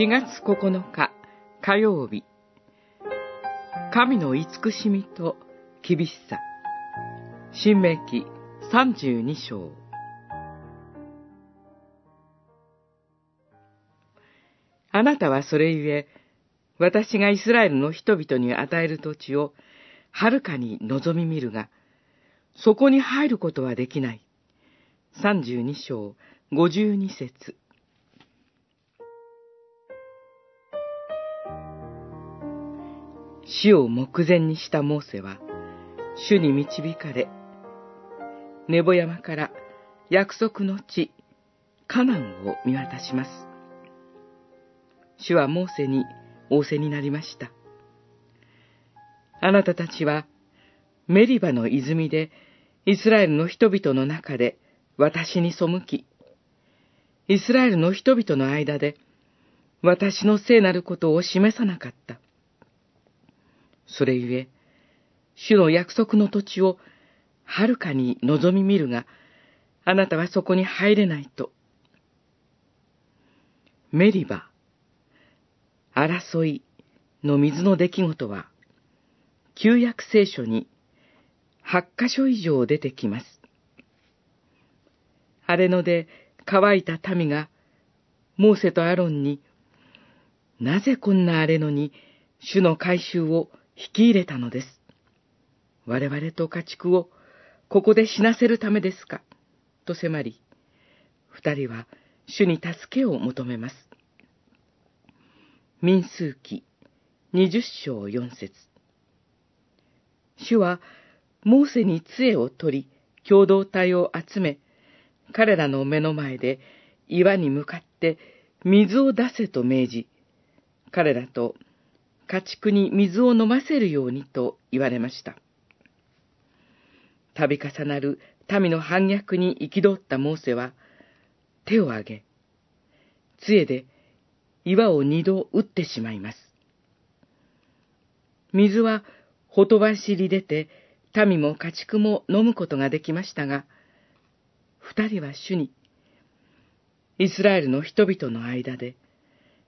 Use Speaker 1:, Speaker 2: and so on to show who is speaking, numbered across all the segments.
Speaker 1: 4月9日火曜日。神の慈しみと厳しさ。新明記32章。あなたはそれゆえ、私がイスラエルの人々に与える土地をはるかに望み見るが、そこに入ることはできない。32章52節。死を目前にしたモーセは、主に導かれ、ネボ山から約束の地、カナンを見渡します。主はモーセに仰せになりました。あなたたちは、メリバの泉で、イスラエルの人々の中で私に背き、イスラエルの人々の間で私の聖なることを示さなかった。それゆえ、主の約束の土地をはるかに望み見るが、あなたはそこに入れないと。メリバ、争いの水の出来事は、旧約聖書に八箇所以上出てきます。荒れ野で乾いた民が、モーセとアロンに、なぜこんな荒れ野に主の改宗を引き入れたのです。我々と家畜をここで死なせるためですか？と迫り、二人は主に助けを求めます。民数記二十章四節主は、モーセに杖を取り、共同体を集め、彼らの目の前で岩に向かって水を出せと命じ、彼らと家畜に水を飲ませるようにと言われました。度重なる民の反逆に憤ったモーセは、手を挙げ、杖で岩を二度打ってしまいます。水はほとばしり出て、民も家畜も飲むことができましたが、二人は主に、イスラエルの人々の間で、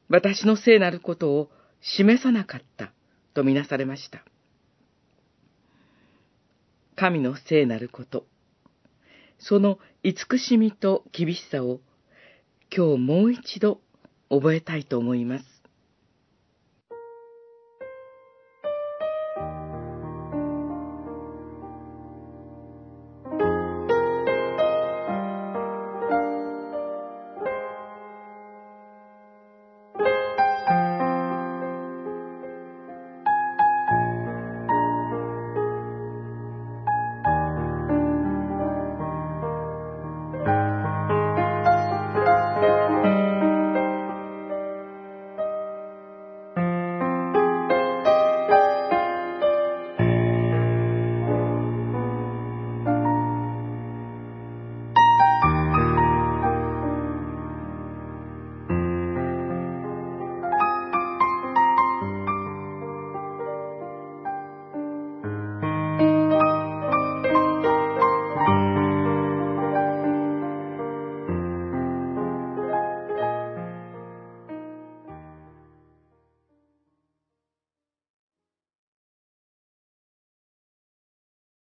Speaker 1: 私の聖なることを示さなかったとみなされました。神の聖なること、その慈しみと厳しさを今日もう一度覚えたいと思います。